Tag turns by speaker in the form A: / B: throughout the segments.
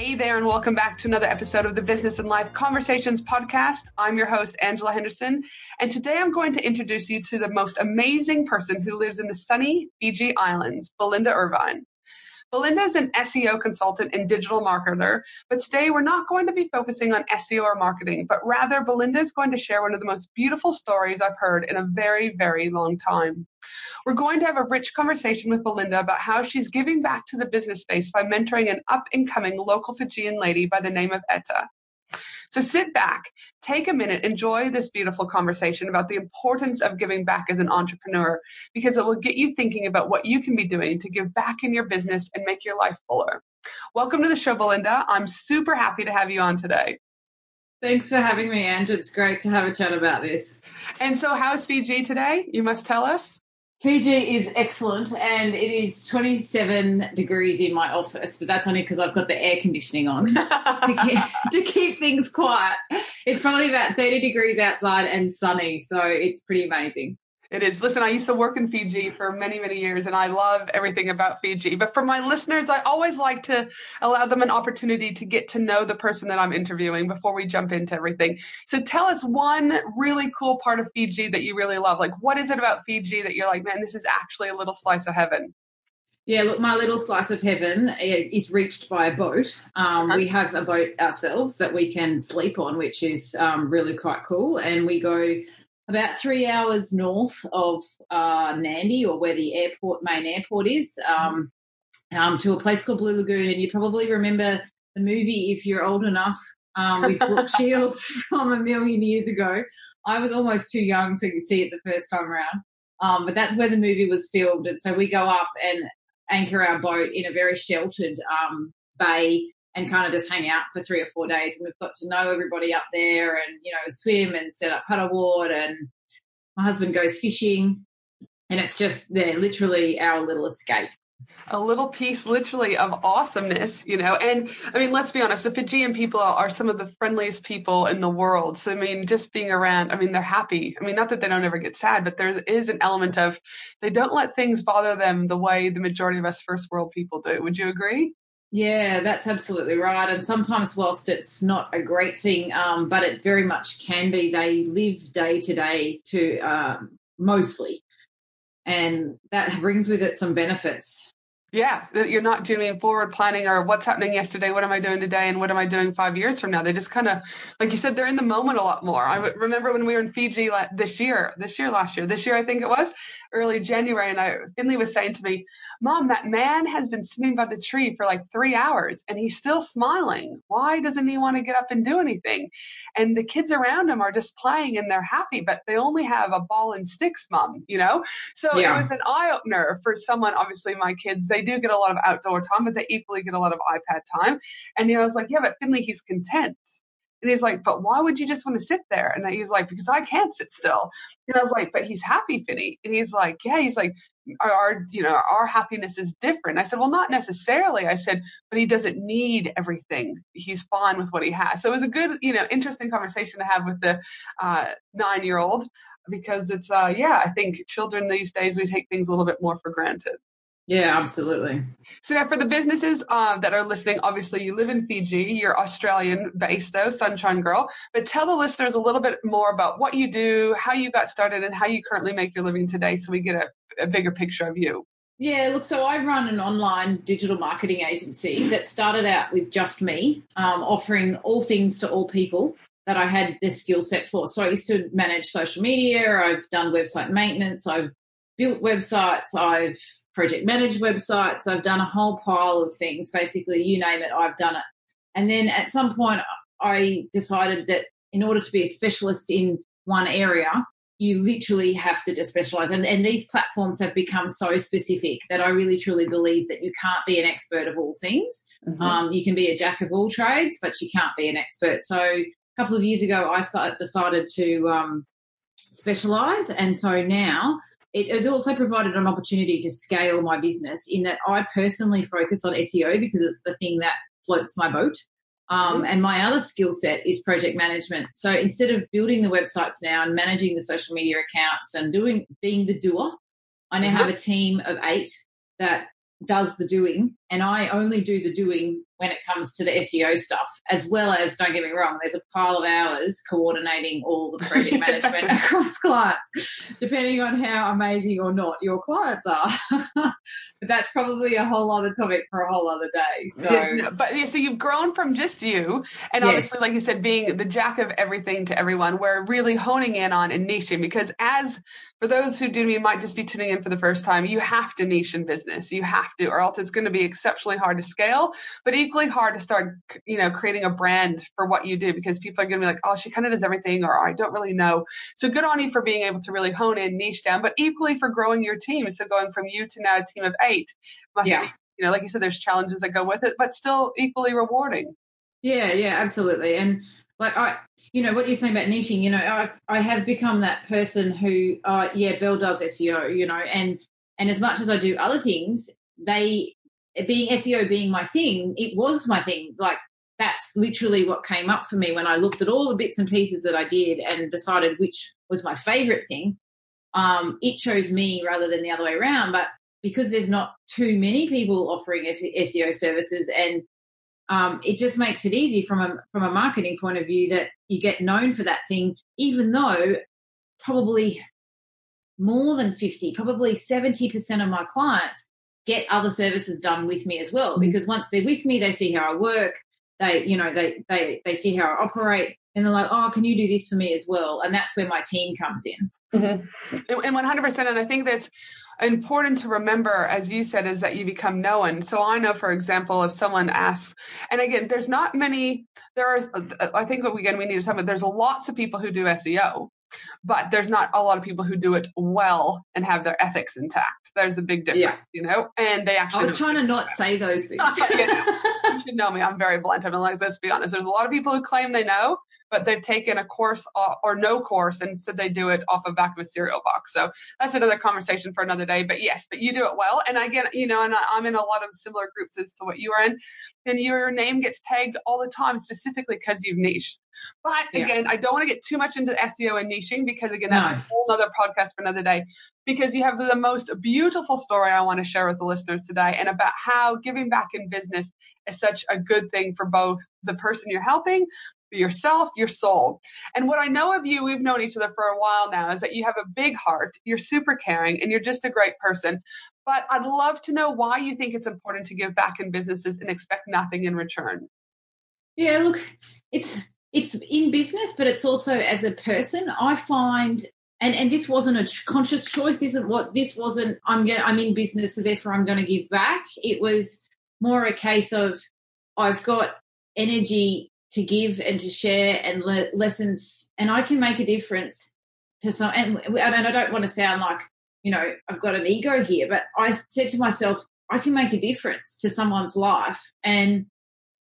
A: Hey there, and welcome back to another episode of the Business and Life Conversations podcast. I'm your host, Angela Henderson, and today I'm going to introduce you to the most amazing person who lives in the sunny Fiji Islands, Belinda Irvine. Belinda is an SEO consultant and digital marketer, but today we're not going to be focusing on SEO or marketing, but rather Belinda is going to share one of the most beautiful stories I've heard in a very, very long time. We're going to have a rich conversation with Belinda about how she's giving back to the business space by mentoring an up and coming local Fijian lady by the name of Etta. So sit back, take a minute, enjoy this beautiful conversation about the importance of giving back as an entrepreneur because it will get you thinking about what you can be doing to give back in your business and make your life fuller. Welcome to the show, Belinda. I'm super happy to have you on today.
B: Thanks for having me, Ange. It's great to have a chat about this.
A: And so, how's Fiji today? You must tell us.
B: Fiji is excellent and it is 27 degrees in my office, but that's only because I've got the air conditioning on to, keep, to, keep, things quiet. It's probably about 30 degrees outside and sunny, so it's pretty amazing.
A: It is. Listen, I used to work in Fiji for many, many years, and I love everything about Fiji. But for my listeners, I always like to allow them an opportunity to get to know the person that I'm interviewing before we jump into everything. So tell us one really cool part of Fiji that you really love. Like, what is it about Fiji that you're like, man, this is actually a little slice of heaven?
B: Yeah, look, my little slice of heaven eh, is reached by a boat. Um, uh-huh. We have a boat ourselves that we can sleep on, which is um, really quite cool. And we go about three hours north of uh, Nadi, or where the airport main airport is, um, um, to a place called Blue Lagoon. And you probably remember the movie if you're old enough um, with Brooke Shields from a million years ago. I was almost too young to see it the first time around, um, but that's where the movie was filmed. And so we go up and anchor our boat in a very sheltered um, bay and kind of just hang out for three or four days. And we've got to know everybody up there and, you know, swim and set up paddleboard. And my husband goes fishing. And it's just, they're literally our little escape.
A: A little piece, literally, of awesomeness, you know. And I mean, let's be honest, the Fijian people are some of the friendliest people in the world. So, I mean, just being around, I mean, they're happy. I mean, not that they don't ever get sad, but there is an element of they don't let things bother them the way the majority of us first world people do. Would you agree?
B: Yeah, that's absolutely right. And sometimes, whilst it's not a great thing, um, but it very much can be, they live day to day to uh, mostly. And that brings with it some benefits.
A: Yeah, that you're not doing forward planning or what's happening yesterday, what am I doing today, and what am I doing five years from now. They just kind of, like you said, they're in the moment a lot more. I remember when we were in Fiji this year, this year, last year, this year, I think it was, early January, and I Finley was saying to me, "Mom, that man has been sitting by the tree for like three hours, and he's still smiling. Why doesn't he want to get up and do anything?" And the kids around him are just playing and they're happy, but they only have a ball and sticks, Mom. You know, so yeah. it was an eye opener for someone. Obviously, my kids they do get a lot of outdoor time, but they equally get a lot of iPad time. And you know, I was like, "Yeah, but Finley, he's content." And he's like, but why would you just want to sit there? And he's like, because I can't sit still. And I was like, but he's happy, Finny. And he's like, yeah, he's like, our, you know, our happiness is different. I said, well, not necessarily. I said, but he doesn't need everything. He's fine with what he has. So it was a good, you know, interesting conversation to have with the uh, nine year old because it's, uh, yeah, I think children these days, we take things a little bit more for granted.
B: Yeah, absolutely.
A: So now for the businesses uh, that are listening, obviously you live in Fiji, you're Australian based though, Sunshine Girl, but tell the listeners a little bit more about what you do, how you got started and how you currently make your living today so we get a, a bigger picture of you.
B: Yeah, look, so I run an online digital marketing agency that started out with just me, um, offering all things to all people that I had this skill set for. So I used to manage social media, I've done website maintenance, I've built websites, I've project managed websites, I've done a whole pile of things. Basically, you name it, I've done it. And then at some point, I decided that in order to be a specialist in one area, you literally have to just specialize. And, and these platforms have become so specific that I really truly believe that you can't be an expert of all things. Mm-hmm. Um, you can be a jack of all trades, but you can't be an expert. So a couple of years ago, I decided to um, specialize. And so now it has also provided an opportunity to scale my business in that I personally focus on SEO because it's the thing that floats my boat. Um, mm-hmm. and my other skill set is project management. So instead of building the websites now and managing the social media accounts and doing being the doer, I now mm-hmm. have a team of eight that does the doing, and I only do the doing when it comes to the SEO stuff, as well as, don't get me wrong, there's a pile of hours coordinating all the project management across clients, depending on how amazing or not your clients are. but that's probably a whole other topic for a whole other day. So,
A: yes, but yeah, so you've grown from just you, and obviously, yes. like you said, being the jack of everything to everyone, we're really honing in on and niching because as for those who do you might just be tuning in for the first time, you have to niche in business. You have to, or else it's going to be exceptionally hard to scale. But equally hard to start, you know, creating a brand for what you do because people are going to be like, oh, she kind of does everything, or I don't really know. So good on you for being able to really hone in, niche down, but equally for growing your team. So going from you to now a team of eight must yeah. be, you know, like you said, there's challenges that go with it, but still equally rewarding.
B: Yeah, yeah, absolutely. And like I, you know what you're saying about niching you know i've i have become that person who uh yeah belle does seo you know and and as much as i do other things they being SEO being my thing, it was my thing. Like that's literally what came up for me when I looked at all the bits and pieces that I did and decided which was my favorite thing. Um, it chose me rather than the other way around. But because there's not too many people offering SEO services, and um, it just makes it easy from a from a marketing point of view that you get known for that thing, even though probably more than 50, probably 70% of my clients get other services done with me as well. Mm-hmm. Because once they're with me, they see how I work. They, you know, they they they see how I operate, and they're like, "Oh, can you do this for me as well?" And that's where my team comes in.
A: Mm-hmm. And 100%. And I think that's important to remember, as you said, is that you become known. So I know, for example, if someone asks, and again, there's not many, there are, I think again, we need to talk about, there's lots of people who do SEO but there's not a lot of people who do it well and have their ethics intact. There's a big difference, yeah. you know. And they actually.
B: I was trying to not say those things.
A: you, know, you should know me. I'm very blunt. I'm like, let's be honest. There's a lot of people who claim they know, but they've taken a course or no course and said they do it off the back of a cereal box. So that's another conversation for another day. But yes, but you do it well. And again, you know, and I'm in a lot of similar groups as to what you are in, and your name gets tagged all the time specifically because you've niched. But again, yeah. I don't want to get too much into SEO and niching because again, that's no. a whole other podcast for another day. Because you have the most beautiful story I want to share with the listeners today, and about how giving back in business is such a good thing for both the person you're helping, yourself, your soul. And what I know of you, we've known each other for a while now, is that you have a big heart, you're super caring, and you're just a great person. But I'd love to know why you think it's important to give back in businesses and expect nothing in return.
B: Yeah, look, it's it's in business, but it's also as a person. I find, and and this wasn't a conscious choice. Isn't what this wasn't. I'm going. I'm in business, so therefore I'm going to give back. It was more a case of I've got energy to give and to share and le- lessons, and I can make a difference to some. And, and I don't want to sound like you know I've got an ego here, but I said to myself, I can make a difference to someone's life, and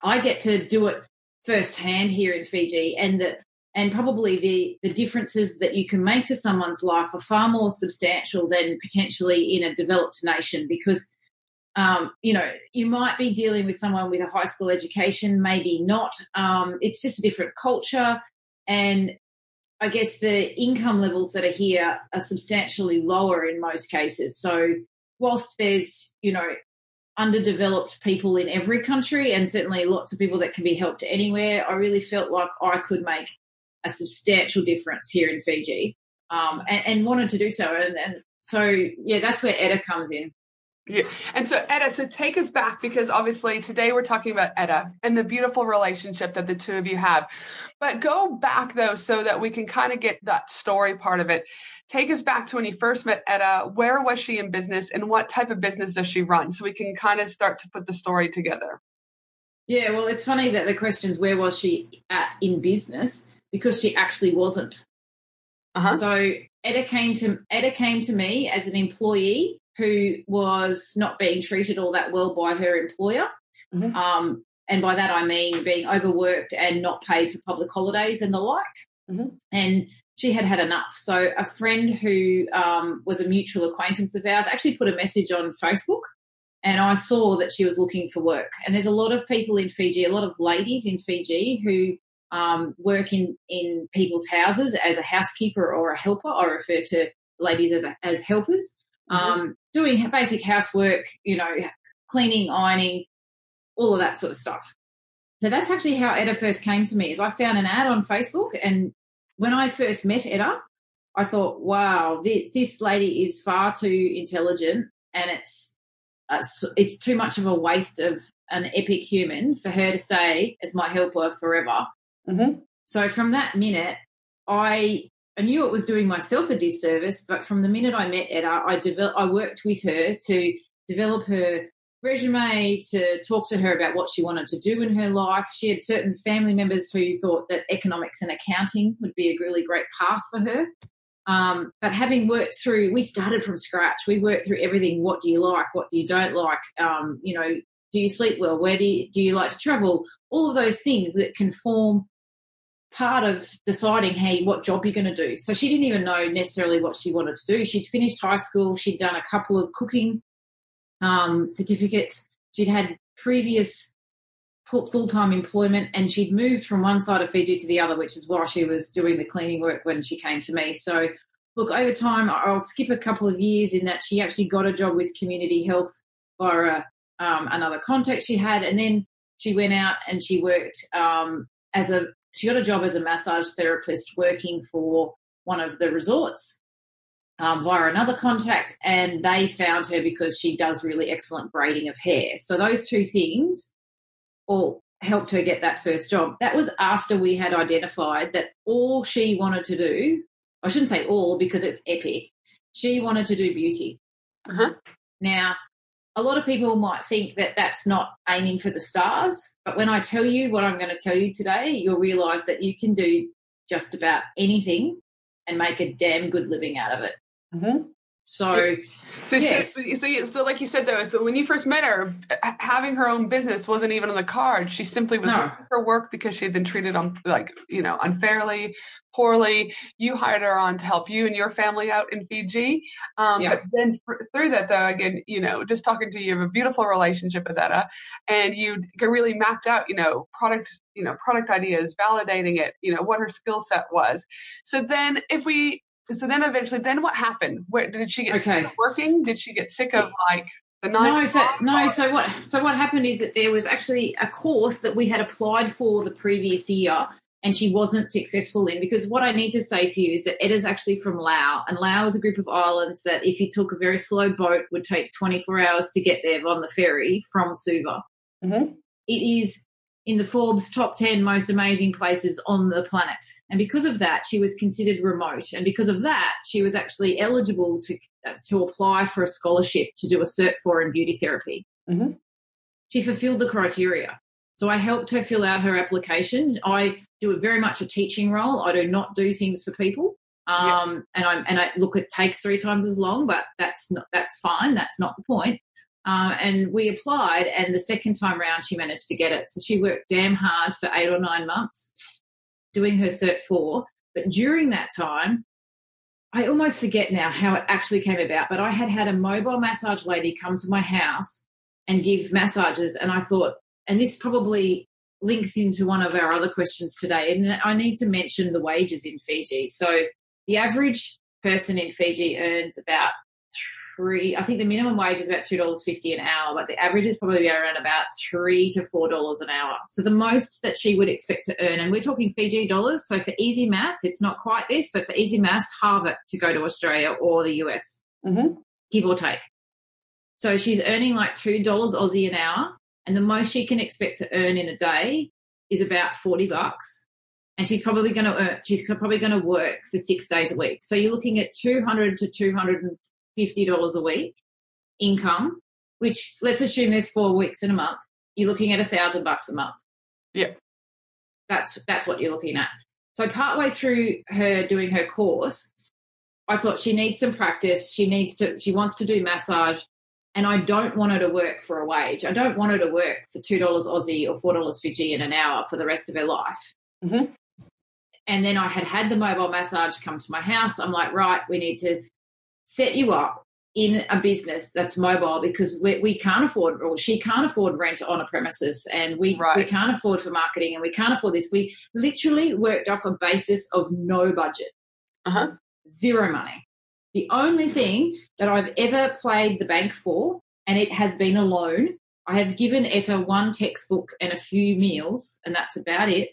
B: I get to do it firsthand here in Fiji, and that and probably the the differences that you can make to someone's life are far more substantial than potentially in a developed nation because um, you know you might be dealing with someone with a high school education maybe not um, it's just a different culture and i guess the income levels that are here are substantially lower in most cases so whilst there's you know underdeveloped people in every country and certainly lots of people that can be helped anywhere. I really felt like I could make a substantial difference here in Fiji um, and, and, wanted to do so. And, and, so, yeah, that's where Etta comes in.
A: Yeah. And so, Etta, so take us back because obviously today we're talking about Etta and the beautiful relationship that the two of you have. But go back though, so that we can kind of get that story part of it. Take us back to when you first met Etta. Where was she in business and what type of business does she run? So we can kind of start to put the story together.
B: Yeah, well, it's funny that the question's where was she at in business because she actually wasn't. Uh-huh. So Etta came to Etta came to me as an employee who was not being treated all that well by her employer. Mm-hmm. Um, and by that I mean being overworked and not paid for public holidays and the like. Mm-hmm. And she had had enough. So a friend who um, was a mutual acquaintance of ours actually put a message on Facebook, and I saw that she was looking for work. And there's a lot of people in Fiji, a lot of ladies in Fiji who um, work in in people's houses as a housekeeper or a helper. I refer to ladies as a, as helpers. Um, doing basic housework. You know, cleaning, ironing, all of that sort of stuff. So that's actually how Etta first came to me. Is I found an ad on Facebook, and when I first met Etta, I thought, wow, this, this lady is far too intelligent, and it's it's, it's too much of a waste of an epic human for her to stay as my helper forever. Mm-hmm. So from that minute, I I knew it was doing myself a disservice, but from the minute I met Etta, I developed I worked with her to develop her resume to talk to her about what she wanted to do in her life. She had certain family members who thought that economics and accounting would be a really great path for her. Um, but having worked through, we started from scratch. We worked through everything. What do you like? What do you don't like? Um, you know, do you sleep well? Where do you, do you like to travel? All of those things that can form part of deciding, hey, what job you're going to do. So she didn't even know necessarily what she wanted to do. She'd finished high school. She'd done a couple of cooking um, certificates. She'd had previous full time employment and she'd moved from one side of Fiji to the other, which is why she was doing the cleaning work when she came to me. So, look, over time, I'll skip a couple of years in that she actually got a job with community health via um, another contact she had. And then she went out and she worked um, as a, she got a job as a massage therapist working for one of the resorts um, via another contact, and they found her because she does really excellent braiding of hair. So those two things all helped her get that first job. That was after we had identified that all she wanted to do, I shouldn't say all because it's epic, she wanted to do beauty. Uh-huh. Now, a lot of people might think that that's not aiming for the stars, but when I tell you what I'm going to tell you today, you'll realize that you can do just about anything and make a damn good living out of it. Mm-hmm. So,
A: so, yes. so, so, so, like you said, though, so when you first met her, having her own business wasn't even on the card. She simply was no. her work because she had been treated on, like, you know, unfairly, poorly. You hired her on to help you and your family out in Fiji. Um, yeah. But then through that, though, again, you know, just talking to you, you have a beautiful relationship with Etta, and you really mapped out, you know, product, you know, product ideas, validating it, you know, what her skill set was. So then, if we so then eventually, then what happened? Where did she get okay. sick of working? Did she get sick of like the nine?
B: No, so no. So what? So what happened is that there was actually a course that we had applied for the previous year, and she wasn't successful in. Because what I need to say to you is that is actually from Lau, and Lau is a group of islands that, if you took a very slow boat, would take 24 hours to get there on the ferry from Suva. Mm-hmm. It is in the Forbes top 10 most amazing places on the planet. And because of that, she was considered remote. And because of that, she was actually eligible to, uh, to apply for a scholarship to do a Cert 4 in beauty therapy. Mm-hmm. She fulfilled the criteria. So I helped her fill out her application. I do a very much a teaching role. I do not do things for people. Um, yep. and I'm, and I look, it takes three times as long, but that's not, that's fine. That's not the point. Uh, and we applied, and the second time round, she managed to get it. So she worked damn hard for eight or nine months doing her Cert 4. But during that time, I almost forget now how it actually came about, but I had had a mobile massage lady come to my house and give massages. And I thought, and this probably links into one of our other questions today. And I need to mention the wages in Fiji. So the average person in Fiji earns about three. I think the minimum wage is about two dollars fifty an hour, but the average is probably around about three to four dollars an hour. So the most that she would expect to earn, and we're talking Fiji dollars. So for easy maths, it's not quite this, but for easy maths, halve it to go to Australia or the US, mm-hmm. give or take. So she's earning like two dollars Aussie an hour, and the most she can expect to earn in a day is about forty bucks and she's probably going to earn, she's probably going to work for six days a week. So you're looking at 200 to 250 $50 a week income, which let's assume there's four weeks in a month, you're looking at a thousand bucks a month.
A: Yeah.
B: That's that's what you're looking at. So partway through her doing her course, I thought she needs some practice. She needs to, she wants to do massage and I don't want her to work for a wage. I don't want her to work for $2 Aussie or $4 Fiji in an hour for the rest of her life.
A: Mm-hmm.
B: And then I had had the mobile massage come to my house. I'm like, right, we need to set you up in a business that's mobile because we, we can't afford or she can't afford rent on a premises and we,
A: Right.
B: we can't afford for marketing and we can't afford this. We literally worked off a basis of no budget,
A: Uh-huh.
B: zero money. The only thing that I've ever played the bank for, and it has been a loan, I have given Etta one textbook and a few meals, and that's about it.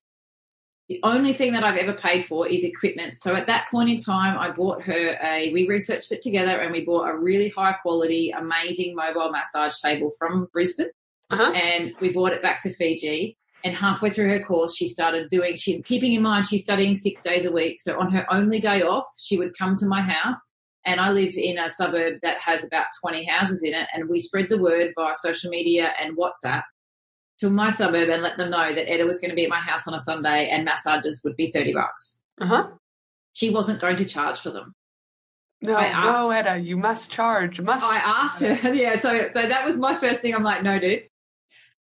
B: The only thing that I've ever paid for is equipment. So at that point in time, I bought her a, we researched it together and we bought a really high quality, amazing mobile massage table from Brisbane
A: Uh-huh.
B: and we brought it back to Fiji. And halfway through her course, she started doing, she, keeping in mind she's studying six days a week. So on her only day off, she would come to my house. And I live in a suburb that has about 20 houses in it. And we spread the word via social media and WhatsApp to my suburb and let them know that Etta was going to be at my house on a Sunday and massages would be 30 bucks.
A: Uh-huh.
B: She wasn't going to charge for them.
A: No,
B: I- I-
A: no, Etta, you must charge. You must.
B: I asked her, yeah. So, so that was my first thing. I'm like, no, dude,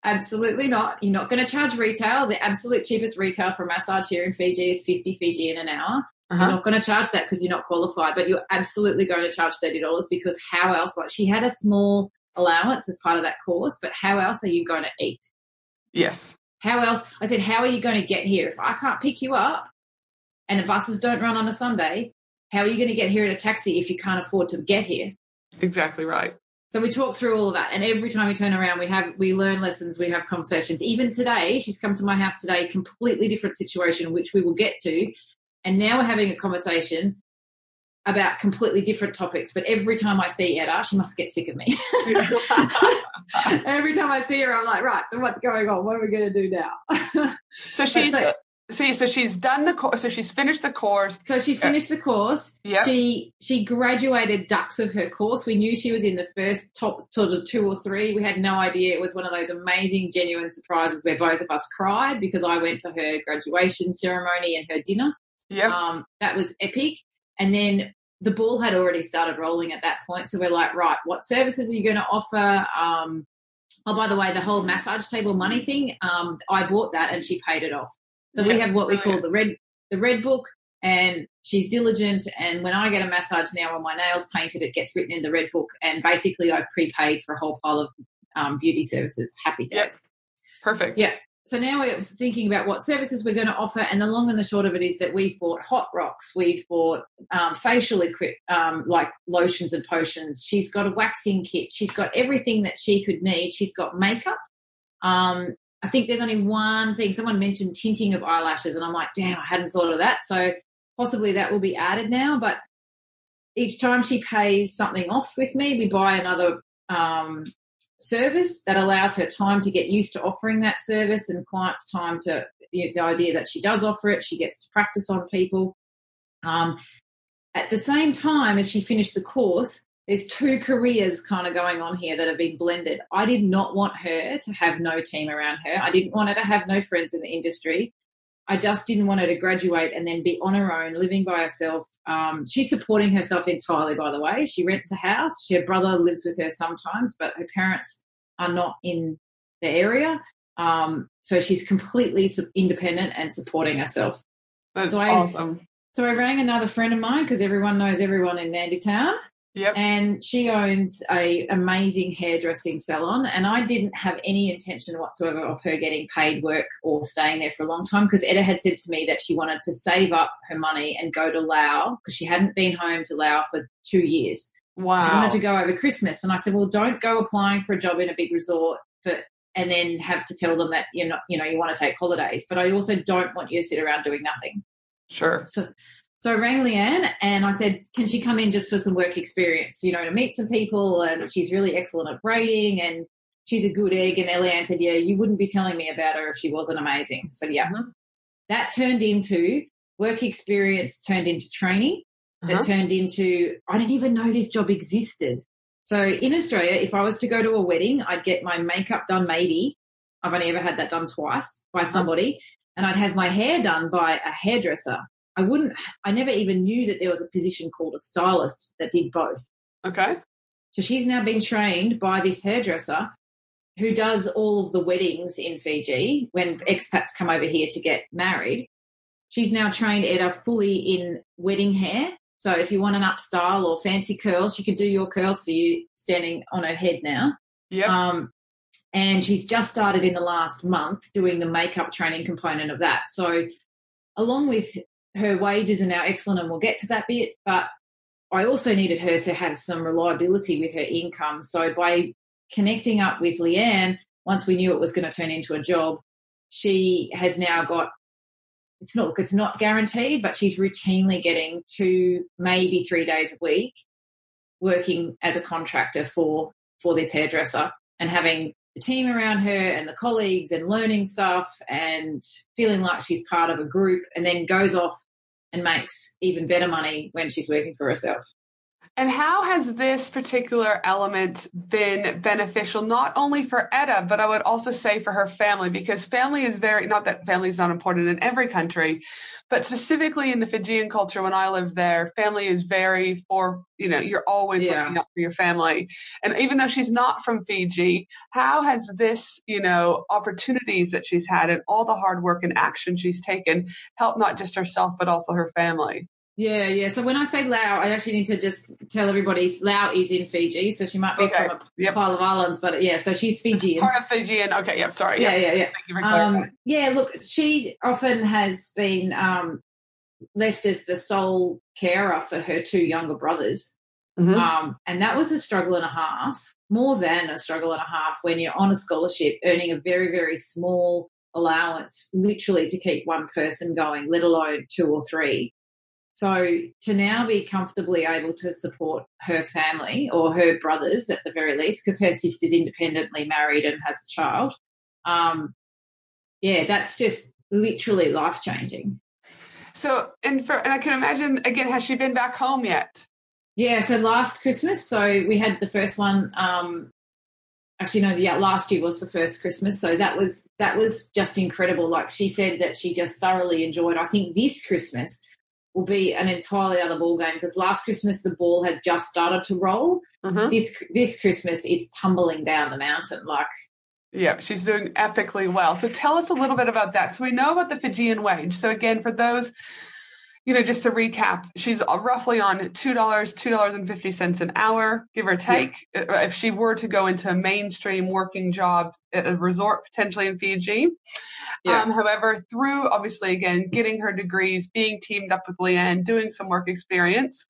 B: absolutely not. You're not going to charge retail. The absolute cheapest retail for a massage here in Fiji is 50 Fiji in an hour. You're
A: Uh-huh.
B: not going to charge that because you're not qualified, but you're absolutely going to charge thirty dollars because how else? Like she had a small allowance as part of that course, but how else are you going to eat?
A: Yes.
B: How else? I said, how are you going to get here if I can't pick you up and the buses don't run on a Sunday? How are you going to get here in a taxi if you can't afford to get here?
A: Exactly right.
B: So we talk through all of that, and every time we turn around, we have we learn lessons, we have conversations. Even today, she's come to my house today, completely different situation, which we will get to, and now we're having a conversation about completely different topics. But every time I see Etta, she must get sick of me. every time I see her, I'm like, right, so what's going on? What are we going to do now?
A: so she's
B: so-
A: see. So she's done the course. So she's finished the course.
B: So she finished the course.
A: Yeah.
B: She she graduated dux of her course. We knew she was in the first top sort of two or three. We had no idea. It was one of those amazing, genuine surprises where both of us cried because I went to her graduation ceremony and her dinner.
A: Yep.
B: Um, that was epic. And then the ball had already started rolling at that point. So we're like, right, what services are you going to offer? Um, oh, by the way, the whole massage table money thing, um, I bought that and she paid it off. So we have what we call
A: brilliant.
B: the red the red book, and she's diligent. And when I get a massage now, or my nails painted, it gets written in the red book. And basically, I've prepaid for a whole pile of um, beauty services. Happy days.
A: Yep. Perfect.
B: Yeah. So now we're thinking about what services we're going to offer, and the long and the short of it is that we've bought hot rocks, we've bought um, facial equip, um, like lotions and potions. She's got a waxing kit. She's got everything that she could need. She's got makeup. Um, I think there's only one thing. Someone mentioned tinting of eyelashes, and I'm like, damn, I hadn't thought of that. So possibly that will be added now. But each time she pays something off with me, we buy another um, service that allows her time to get used to offering that service and clients time to the the idea that she does offer it she gets to practice on people. Um, at the same time as she finished the course there's two careers kind of going on here that have been blended. I did not want her to have no team around her. I didn't want her to have no friends in the industry I just didn't want her to graduate and then be on her own, living by herself. Um, she's supporting herself entirely, by the way. She rents a house. Her brother lives with her sometimes, but her parents are not in the area. Um, so she's completely independent and supporting herself.
A: That's
B: So I-
A: awesome.
B: So I rang another friend of mine because everyone knows everyone in Nadi Town
A: Yep.
B: and she owns a amazing hairdressing salon and i didn't have any intention whatsoever of her getting paid work or staying there for a long time because etta had said to me that she wanted to save up her money and go to Lau because she hadn't been home to Lau for two years
A: Wow.
B: she wanted to go over christmas and i said well don't go applying for a job in a big resort for and then have to tell them that you're not you know you want to take holidays but i also don't want you to sit around doing nothing
A: Sure.
B: so, so I rang Leanne and I said, can she come in just for some work experience, you know, to meet some people? And she's really excellent at braiding and she's a good egg. And Leanne said, yeah, you wouldn't be telling me about her if she wasn't amazing. So yeah,
A: Mhm.
B: that turned into work experience, turned into training, that
A: Uh-huh.
B: turned into, I didn't even know this job existed. So in Australia, if I was to go to a wedding, I'd get my makeup done maybe. I've only ever had that done twice by somebody. And I'd have my hair done by a hairdresser. I wouldn't, I never even knew that there was a position called a stylist that did both.
A: Okay.
B: So she's now been trained by this hairdresser who does all of the weddings in Fiji when expats come over here to get married. She's now trained Etta fully in wedding hair. So if you want an up style or fancy curls, she can do your curls for you standing on her head now.
A: Yep.
B: Um, and she's just started in the last month doing the makeup training component of that. So, along with her wages are now excellent, and we'll get to that bit, but I also needed her to have some reliability with her income. So, by connecting up with Leanne, once we knew it was going to turn into a job, she has now got it's not it's not guaranteed, but she's routinely getting two, maybe three days a week working as a contractor for for this hairdresser and having the team around her and the colleagues and learning stuff and feeling like she's part of a group and then goes off and makes even better money when she's working for herself.
A: And how has this particular element been beneficial, not only for Etta, but I would also say for her family, because family is very, not that family is not important in every country, but specifically in the Fijian culture, when I lived there, family is very for, you know, you're always yeah. looking out for your family. And even though she's not from Fiji, how has this, you know, opportunities that she's had and all the hard work and action she's taken helped not just herself, but also her family?
B: Yeah, yeah. So when I say Lau, I actually need to just tell everybody Lau is in Fiji, so she might be okay. from a yep. pile of islands, but yeah, so she's Fijian.
A: Part of Fijian. Okay, yep. Sorry.
B: Yeah, yeah, yeah. Thank you for clarifying. Um, yeah, look, she often has been um, left as the sole carer for her two younger brothers, mm-hmm. um, and that was a struggle and a half, more than a struggle and a half, when you're on a scholarship, earning a very, very small allowance, literally to keep one person going, let alone two or three so to now be comfortably able to support her family or her brothers at the very least, because her sister's independently married and has a child, um, yeah, that's just literally life changing.
A: So, and for and I can imagine again, has she been back home yet?
B: Yeah, so last Christmas, so we had the first one. Um, actually, no, yeah, last year was the first Christmas, so that was that was just incredible. Like she said that she just thoroughly enjoyed. I think this Christmas will be an entirely other ball game because last Christmas the ball had just started to roll. Mm-hmm. This this Christmas it's tumbling down the mountain like.
A: Yeah, she's doing epically well. So tell us a little bit about that. So we know about the Fijian wage. So again, for those, you know, just to recap, she's roughly on two dollars, two dollars and fifty cents an hour, give or take. Yeah. If she were to go into a mainstream working job at a resort potentially in Fiji. Yeah. Um, however, through obviously again getting her degrees, being teamed up with Leanne, doing some work experience,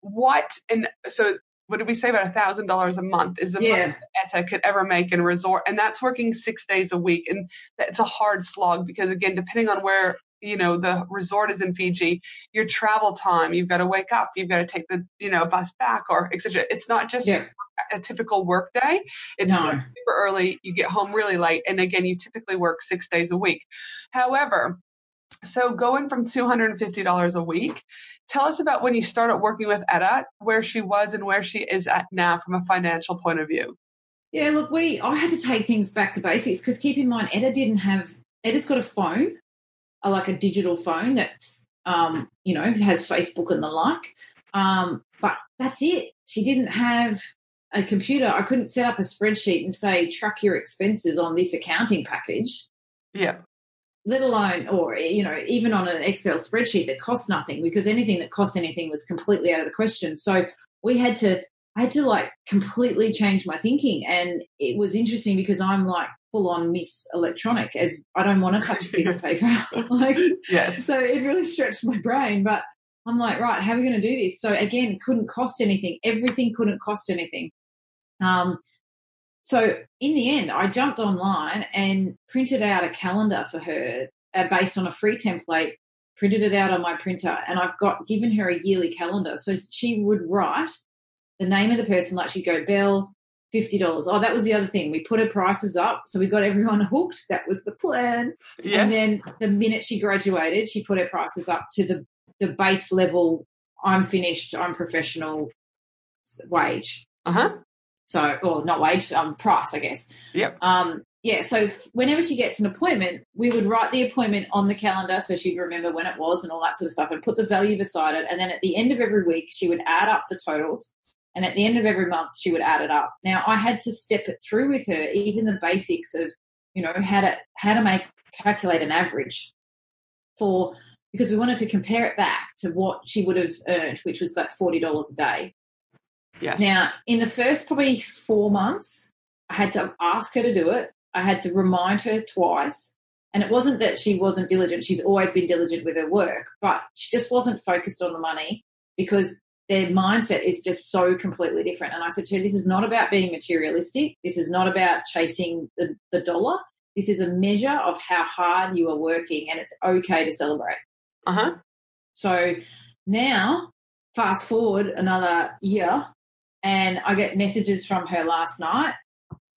A: what and so what did we say about a thousand dollars a month is the yeah. most Etta could ever make in a resort, and that's working six days a week, and it's a hard slog because again, depending on where you know the resort is in Fiji, your travel time, you've got to wake up, you've got to take the you know bus back or etc. It's not just yeah. a typical work day. It's no. super early, you get home really late, and again, you typically work six days a week. However, so going from $250 a week, tell us about when you started working with Etta, where she was and where she is at now from a financial point of view.
B: Yeah, look, we I had to take things back to basics because keep in mind, Etta didn't have Etta's got a phone like a digital phone that um, you know has Facebook and the like. Um, but that's it. She didn't have a computer. I couldn't set up a spreadsheet and say track your expenses on this accounting package.
A: Yeah.
B: Let alone, or you know, even on an Excel spreadsheet that costs nothing, because anything that costs anything was completely out of the question. So we had to I had to like completely change my thinking. And it was interesting because I'm like full on Miss Electronic as I don't want to touch a piece of paper. like, yes. so it really stretched my brain. But I'm like, right, how are we going to do this? So again, couldn't cost anything. Everything couldn't cost anything. Um, so in the end, I jumped online and printed out a calendar for her uh, based on a free template. Printed it out on my printer, and I've got given her a yearly calendar. So she would write the name of the person, like she'd go, Bell, $50. Oh, that was the other thing. We put her prices up. So we got everyone hooked. That was the plan. Yes. And then the minute she graduated, she put her prices up to the, the base level I'm finished, I'm professional wage.
A: Uh huh.
B: So, or not wage, um, price, I guess.
A: Yep.
B: Um, yeah, so whenever she gets an appointment, we would write the appointment on the calendar so she'd remember when it was and all that sort of stuff and put the value beside it. And then at the end of every week, she would add up the totals. And at the end of every month, she would add it up. Now, I had to step it through with her, even the basics of, you know, how to how to make calculate an average for because we wanted to compare it back to what she would have earned, which was that forty dollars a day.
A: Yes.
B: Now, in the first probably four months, I had to ask her to do it. I had to remind her twice. And it wasn't that she wasn't diligent. She's always been diligent with her work, but she just wasn't focused on the money because their mindset is just so completely different. And I said to her, this is not about being materialistic. This is not about chasing the, the dollar. This is a measure of how hard you are working, and it's okay to celebrate.
A: Uh huh.
B: So now, fast forward another year, and I get messages from her last night.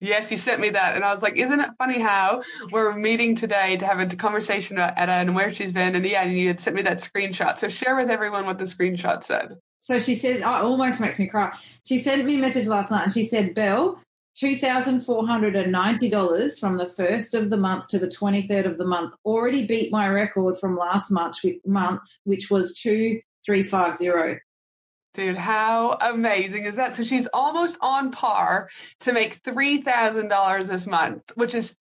A: Yes, you sent me that, and I was like, "Isn't it funny how we're meeting today to have a conversation about Etta and where she's been?" And yeah, and you had sent me that screenshot. So share with everyone what the screenshot said.
B: So she says, oh, almost makes me cry. She sent me a message last night, and she said, "Belle, $2,490 from the 1st of the month to the 23rd of the month. Already beat my record from last March month, which was 2350.
A: Dude, how amazing is that? So she's almost on par to make $3,000 this month, which is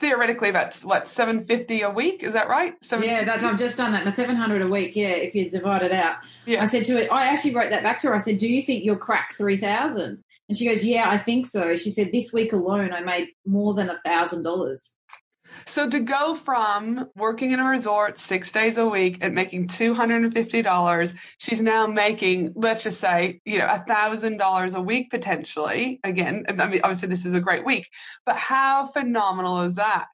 A: theoretically that's what 750 a week? Is that right?
B: Yeah that's i've just done that my 700 a week yeah if you divide it out. Yeah. I said to it i actually wrote that back to her. I said do you think you'll crack 3000 and she goes, Yeah, I think so. She said, This week alone, I made more than a $1,000.
A: So to go from working in a resort six days a week and making $250, she's now making, let's just say, you know, $1,000 a week potentially. Again, I mean, obviously this is a great week, but how phenomenal is that?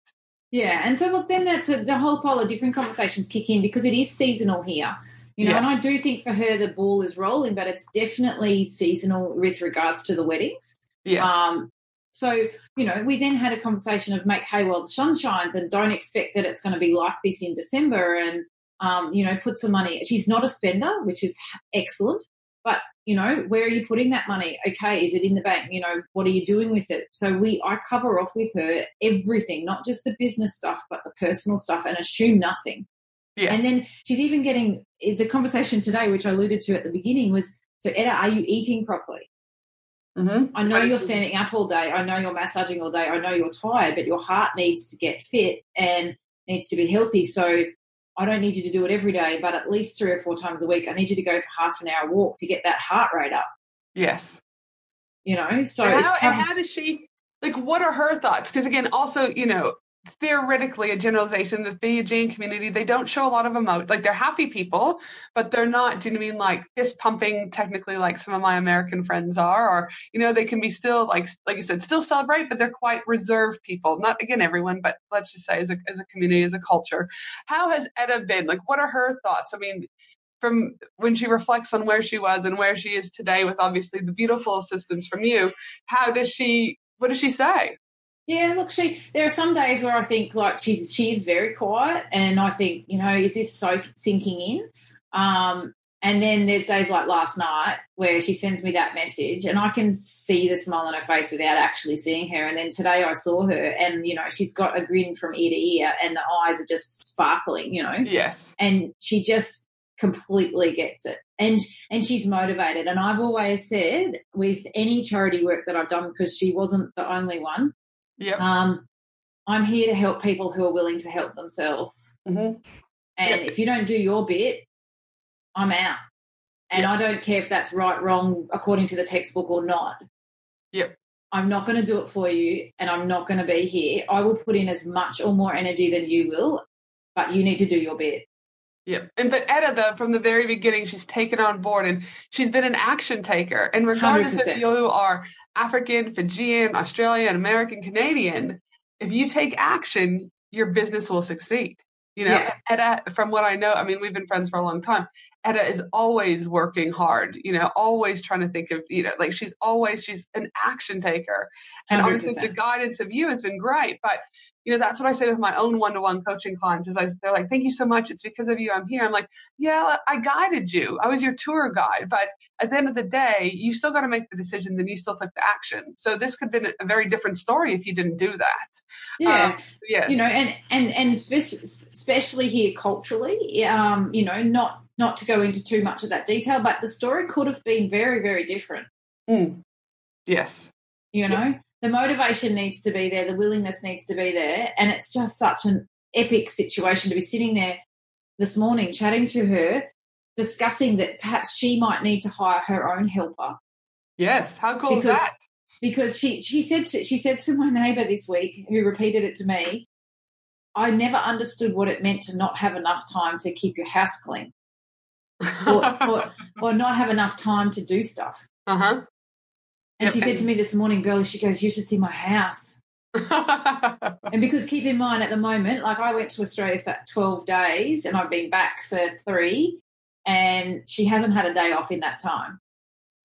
B: Yeah. And so look, then that's a, the whole pile of different conversations kick in because it is seasonal here. You know, and I do think for her the ball is rolling, but it's definitely seasonal with regards to the weddings.
A: Yes.
B: Um, so, you know, we then had a conversation of make hay while the sun shines and don't expect that it's going to be like this in December and, um, you know, put some money. She's not a spender, which is excellent, but, you know, where are you putting that money? Okay, is it in the bank? You know, what are you doing with it? So we, I cover off with her everything, not just the business stuff, but the personal stuff and assume nothing.
A: Yes.
B: And then she's even getting the conversation today, which I alluded to at the beginning, was so Etta, are you eating properly?
A: Mm-hmm.
B: I know you're standing up all day. I know you're massaging all day. I know you're tired, but your heart needs to get fit and needs to be healthy. So I don't need you to do it every day, but at least three or four times a week. I need you to go for half an hour walk to get that heart rate up.
A: Yes.
B: You know, so
A: and how, and how does she like? What are her thoughts? Because again, also, you know, theoretically a generalization the Fijian community they don't show a lot of emotion like they're happy people but they're not do you know what I mean like fist pumping technically like some of my American friends are or you know they can be still like like you said still celebrate but they're quite reserved people. Not again everyone but let's just say as a, as a community as a culture. How has Etta been? Like what are her thoughts? I mean from when she reflects on where she was and where she is today with obviously the beautiful assistance from you how does she what does she say
B: yeah, look, she. There are some days where I think like she's she's very quiet, and I think you know is this so sinking in? Um, and then there's days like last night where she sends me that message, and I can see the smile on her face without actually seeing her. And then today I saw her, and you know she's got a grin from ear to ear, and the eyes are just sparkling. You know.
A: Yes.
B: And she just completely gets it and and she's motivated and i've always said with any charity work that i've done because she wasn't the only one
A: Yep.
B: Um, I'm here to help people who are willing to help themselves.
A: Mm-hmm.
B: And yep. if you don't do your bit, I'm out. And yep. I don't care if that's right, wrong, according to the textbook or not.
A: Yep.
B: I'm not going to do it for you and I'm not going to be here. I will put in as much or more energy than you will, but you need to do your bit.
A: Yeah, and but Etta, though, from the very beginning, she's taken on board and she's been an action taker. And regardless 100%. if you are African, Fijian, Australian, American, Canadian, if you take action, your business will succeed. You know, yeah. Etta, from what I know, I mean, we've been friends for a long time. Etta is always working hard, you know, always trying to think of, you know, like she's always, she's an action taker. And 100%. obviously the guidance of you has been great, but you know, that's what I say with my own one-to-one coaching clients is I, they're like, thank you so much. It's because of you I'm here. I'm like, yeah, I guided you. I was your tour guide. But at the end of the day, you still got to make the decisions and you still took the action. So this could have been a very different story if you didn't do that.
B: Yeah. Um, yes. You know, and, and, and especially here culturally, um, you know, not, not to go into too much of that detail, but the story could have been very, very different.
A: Mm. Yes.
B: You know, yeah the motivation needs to be there, the willingness needs to be there. And it's just such an epic situation to be sitting there this morning chatting to her, discussing that perhaps she might need to hire her own helper.
A: Yes, how cool because, is that?
B: Because she she said to, she said to my neighbour this week, who repeated it to me, I never understood what it meant to not have enough time to keep your house clean, or, or, or not have enough time to do stuff.
A: Uh huh.
B: And yep. she said to me this morning, Bill, she goes, You should see my house. and because keep in mind at the moment, like I went to Australia for 12 days and I've been back for three, and she hasn't had a day off in that time.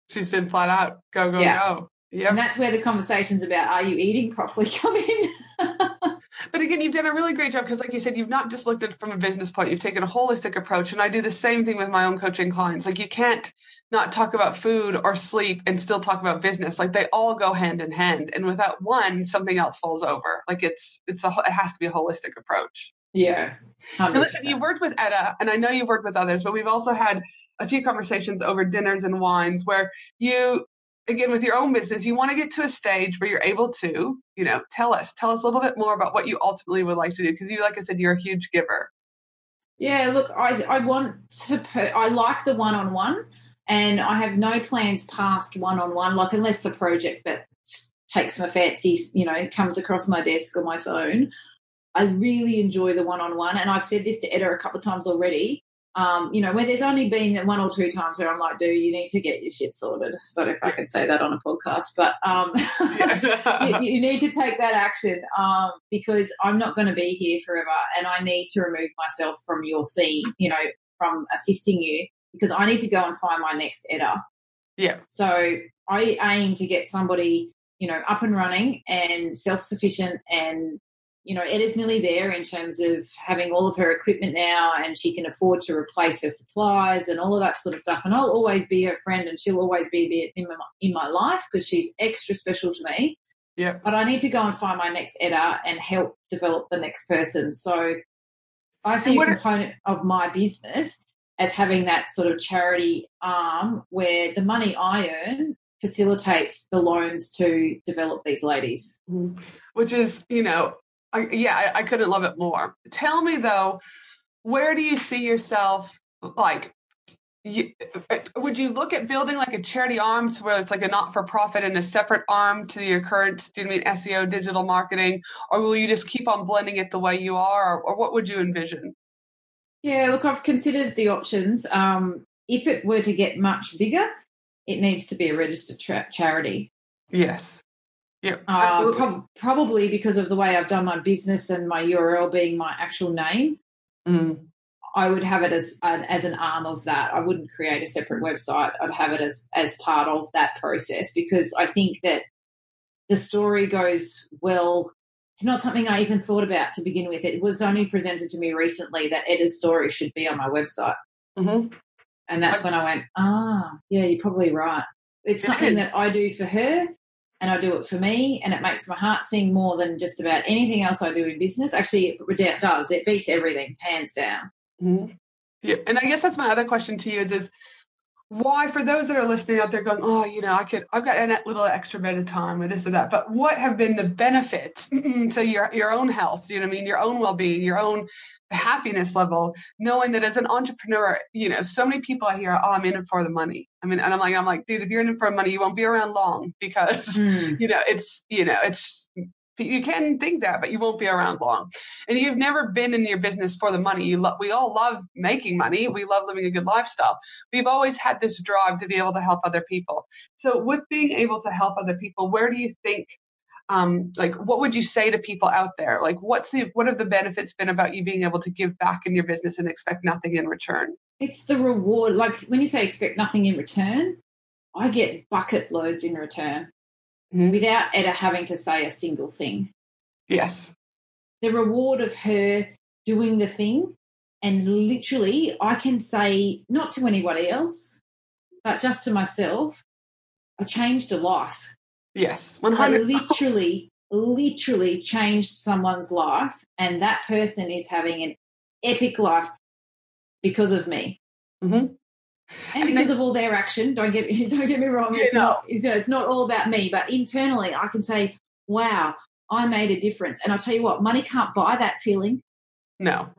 A: She's been flat out, go, go, yeah. go.
B: Yep. And that's where the conversations about are you eating properly come in.
A: but again, you've done a really great job because, like you said, you've not just looked at it from a business point, you've taken a holistic approach. And I do the same thing with my own coaching clients. Like, you can't not talk about food or sleep and still talk about business. Like they all go hand in hand. And without one, something else falls over. Like it's it's a it has to be a holistic approach.
B: Yeah.
A: Listen, you've worked with Etta, and I know you've worked with others, but we've also had a few conversations over dinners and wines where you again with your own business you want to get to a stage where you're able to you know tell us tell us a little bit more about what you ultimately would like to do because you like i said you're a huge giver
B: yeah look i i want to put i like the one-on-one and I have no plans past one on one, like unless a project that takes my fancy, you know, comes across my desk or my phone. I really enjoy the one on one, and I've said this to Etta a couple of times already. Um, you know, where there's only been one or two times where I'm like, dude, you need to get your shit sorted. I don't know if I can say that on a podcast, but um, you, you, need to take that action um, because I'm not going to be here forever and I need to remove myself from your scene, you know, from assisting you because I need to go and find my next Etta.
A: Yeah.
B: So I aim to get somebody, you know, up and running and self sufficient and you know, Etta's nearly there in terms of having all of her equipment now and she can afford to replace her supplies and all of that sort of stuff. And I'll always be her friend and she'll always be in my, in my life because she's extra special to me.
A: Yeah.
B: But I need to go and find my next Etta and help develop the next person. So I see a component of my business as having that sort of charity arm where the money I earn facilitates the loans to develop these ladies.
A: Mm-hmm. Which is, you know, I, yeah, I, I couldn't love it more. Tell me though, where do you see yourself like? You, would you look at building like a charity arm to where it's like a not-for-profit and a separate arm to your current mean SEO digital marketing, or will you just keep on blending it the way you are, or, or what would you envision?
B: Yeah, look, I've considered the options. Um, if it were to get much bigger, it needs to be a registered tra- charity.
A: Yes.
B: Yeah, uh, pro- probably because of the way I've done my business and my URL being my actual name.
A: Mm.
B: I would have it as an, as an arm of that. I wouldn't create a separate website. I'd have it as as part of that process because I think that the story goes well it's not something I even thought about to begin with. It was only presented to me recently that Etta's story should be on my website.
A: Mm-hmm.
B: And that's when I went, ah, yeah, you're probably right. It's something that I do for her and I do it for me, and it makes my heart sing more than just about anything else I do in business. Actually, it does. It beats everything, hands down.
A: Mm-hmm. Yeah, and I guess that's my other question to you is, is why for those that are listening out there going oh you know i could i've got a little extra bit of time or this or that but what have been the benefits to your your own health you know i mean your own well-being your own happiness level knowing that as an entrepreneur you know so many people i hear oh i'm in it for the money i mean and i'm like i'm like dude if you're in it for money you won't be around long because mm. you know it's you know it's you can think that, but you won't be around long. And you've never been in your business for the money. You lo- we all love making money. We love living a good lifestyle. We've always had this drive to be able to help other people. So, with being able to help other people, where do you think, um, like, what would you say to people out there? Like, what's the what have the benefits been about you being able to give back in your business and expect nothing in return?
B: it's the reward. Like when you say expect nothing in return, I get bucket loads in return mm-hmm. without Etta having to say a single thing.
A: Yes.
B: The reward of her doing the thing, and literally, I can say, not to anybody else, but just to myself, I changed a life.
A: Yes,
B: 100 I literally, literally changed someone's life, and that person is having an epic life because of me.
A: Mm-hmm.
B: And because of all their action, don't get don't get me wrong. It's not it's, it's not all about me, but internally, I can say, "Wow, I made a difference." And I tell you what, money can't buy that feeling.
A: No,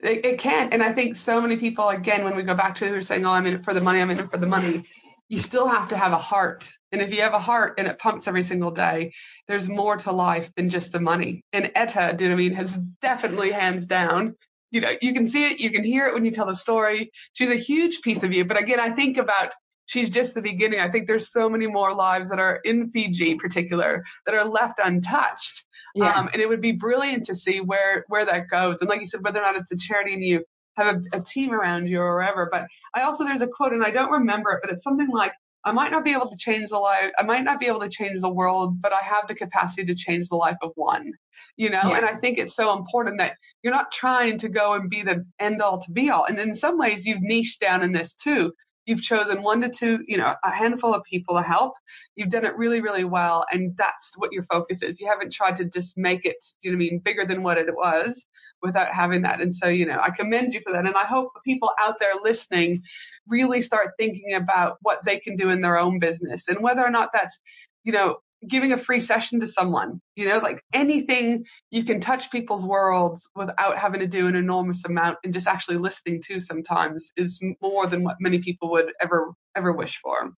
A: it, it, can't. And I think so many people, again, when we go back to who are saying, "Oh, I'm in it for the money. I'm in it for the money," you still have to have a heart. And if you have a heart and it pumps every single day, there's more to life than just the money. And Etta, do you know I mean, has definitely hands down you know, you can see it, you can hear it when you tell the story. She's a huge piece of you. But again, I think about she's just the beginning. I think there's so many more lives that are in Fiji, in particular, that are left untouched. Yeah. Um, and it would be brilliant to see where where that goes. And like you said, whether or not it's a charity and you have a, a team around you or wherever. But I also there's a quote, and I don't remember it, but it's something like I might not be able to change the life, I might not be able to change the world, but I have the capacity to change the life of one, you know? Yeah. And I think it's so important that you're not trying to go and be the end all to be all. And in some ways, you've niched down in this too. You've chosen one to two, you know, a handful of people to help. You've done it really, really well. And that's what your focus is. You haven't tried to just make it, you know I mean, bigger than what it was without having that. And so, you know, I commend you for that. And I hope people out there listening really start thinking about what they can do in their own business and whether or not that's, you know, giving a free session to someone, you know, like anything you can touch people's worlds without having to do an enormous amount and just actually listening to sometimes is more than what many people would ever ever wish for.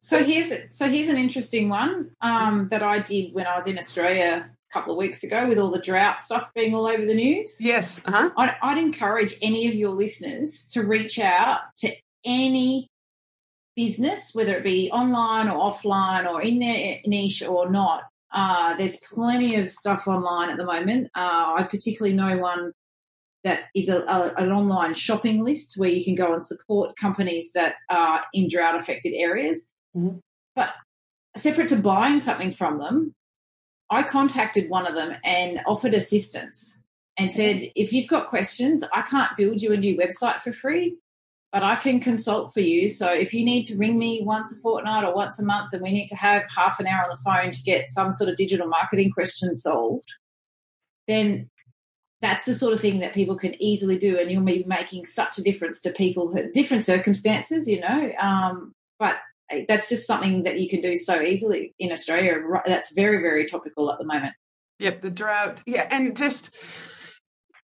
B: So here's so here's an interesting one um, that I did when I was in Australia a couple of weeks ago with all the drought stuff being all over the news.
A: Yes, uh-huh.
B: I'd, I'd encourage any of your listeners to reach out to any business, whether it be online or offline or in their niche or not. Uh, there's plenty of stuff online at the moment. Uh, I particularly know one that is a, a, an online shopping list where you can go and support companies that are in drought affected areas.
A: Mm-hmm.
B: But separate to buying something from them, I contacted one of them and offered assistance and said, if you've got questions, I can't build you a new website for free, but I can consult for you. So if you need to ring me once a fortnight or once a month and we need to have half an hour on the phone to get some sort of digital marketing question solved, then that's the sort of thing that people can easily do and you'll be making such a difference to people who different circumstances, you know. Um, but that's just something that you can do so easily in Australia. That's very, very topical at the moment.
A: Yep, the drought. Yeah, and just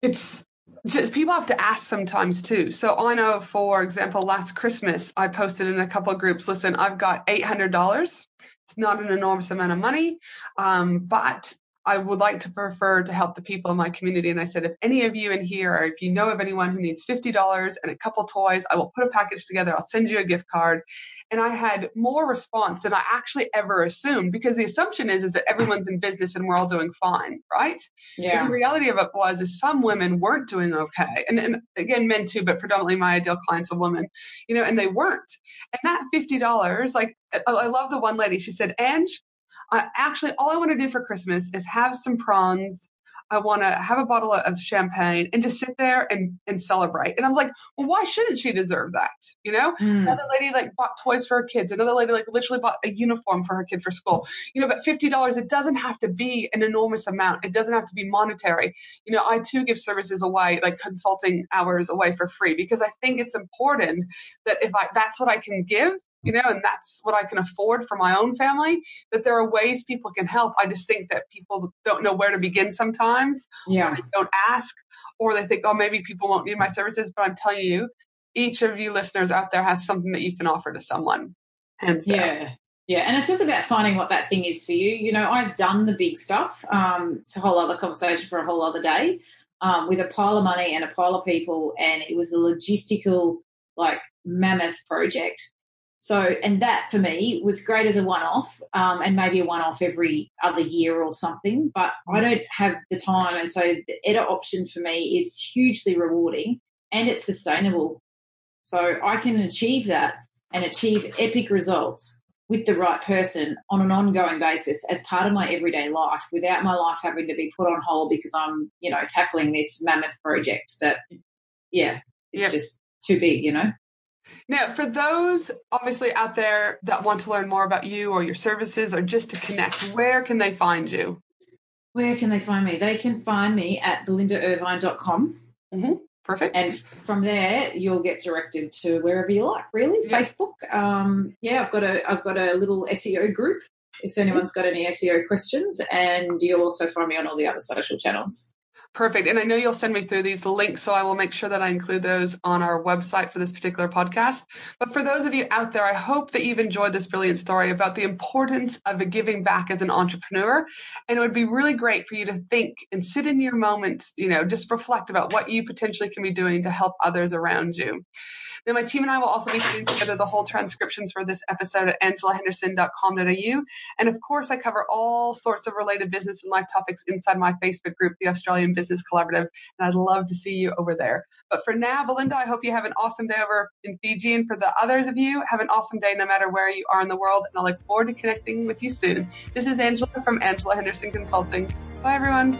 A: it's just people have to ask sometimes too. So I know, for example, last Christmas I posted in a couple of groups. Listen, I've got eight hundred dollars. It's not an enormous amount of money, um, but I would like to prefer to help the people in my community. And I said, if any of you in here, or if you know of anyone who needs $50 and a couple toys, I will put a package together. I'll send you a gift card. And I had more response than I actually ever assumed because the assumption is, is that everyone's in business and we're all doing fine, right?
B: Yeah.
A: But the reality of it was is some women weren't doing okay. And, and again, men too, but predominantly my ideal clients are women, you know, and they weren't. And that $50, like I, I love the one lady, she said, Ange, I, actually, all I want to do for Christmas is have some prawns. I want to have a bottle of champagne and just sit there and, and celebrate. And I was like, well, why shouldn't she deserve that? You know, mm. another lady like bought toys for her kids. Another lady like literally bought a uniform for her kid for school. You know, but fifty dollars, it doesn't have to be an enormous amount. It doesn't have to be monetary. You know, I too give services away, like consulting hours away for free, because I think it's important that if I that's what I can give, you know, and that's what I can afford for my own family, that there are ways people can help. I just think that people don't know where to begin sometimes.
B: Yeah.
A: don't ask, or they think, oh, maybe people won't need my services. But I'm telling you, each of you listeners out there has something that you can offer to someone. Hands down.
B: Yeah. Yeah, and it's just about finding what that thing is for you. You know, I've done the big stuff. Um, it's a whole other conversation for a whole other day. Um, with a pile of money and a pile of people, and it was a logistical, like mammoth project. So, and that for me was great as a one off um, and maybe a one off every other year or something, but I don't have the time. And so the Etta option for me is hugely rewarding and it's sustainable. So I can achieve that and achieve epic results with the right person on an ongoing basis as part of my everyday life without my life having to be put on hold because I'm, you know, tackling this mammoth project that, yeah, it's yep. just too big, you know?
A: Now, for those obviously out there that want to learn more about you or your services or just to connect, where can they find you?
B: Where can they find me? They can find me at belindairvine.com.
A: Mm-hmm. Perfect.
B: And from there, you'll get directed to wherever you like. Really, Facebook. Um, yeah, I've got a I've got a little SEO group. If anyone's got any SEO questions, and you'll also find me on all the other social channels.
A: Perfect. And I know you'll send me through these links, so I will make sure that I include those on our website for this particular podcast. But for those of you out there, I hope that you've enjoyed this brilliant story about the importance of the giving back as an entrepreneur. And it would be really great for you to think and sit in your moments, you know, just reflect about what you potentially can be doing to help others around you. Now, my team and I will also be putting together the whole transcriptions for this episode at angelahenderson.com.au. And of course, I cover all sorts of related business and life topics inside my Facebook group, the Australian Business Collaborative. And I'd love to see you over there. But for now, Belinda, I hope you have an awesome day over in Fiji. And for the others of you, have an awesome day no matter where you are in the world. And I look forward to connecting with you soon. This is Angela from Angela Henderson Consulting. Bye, everyone.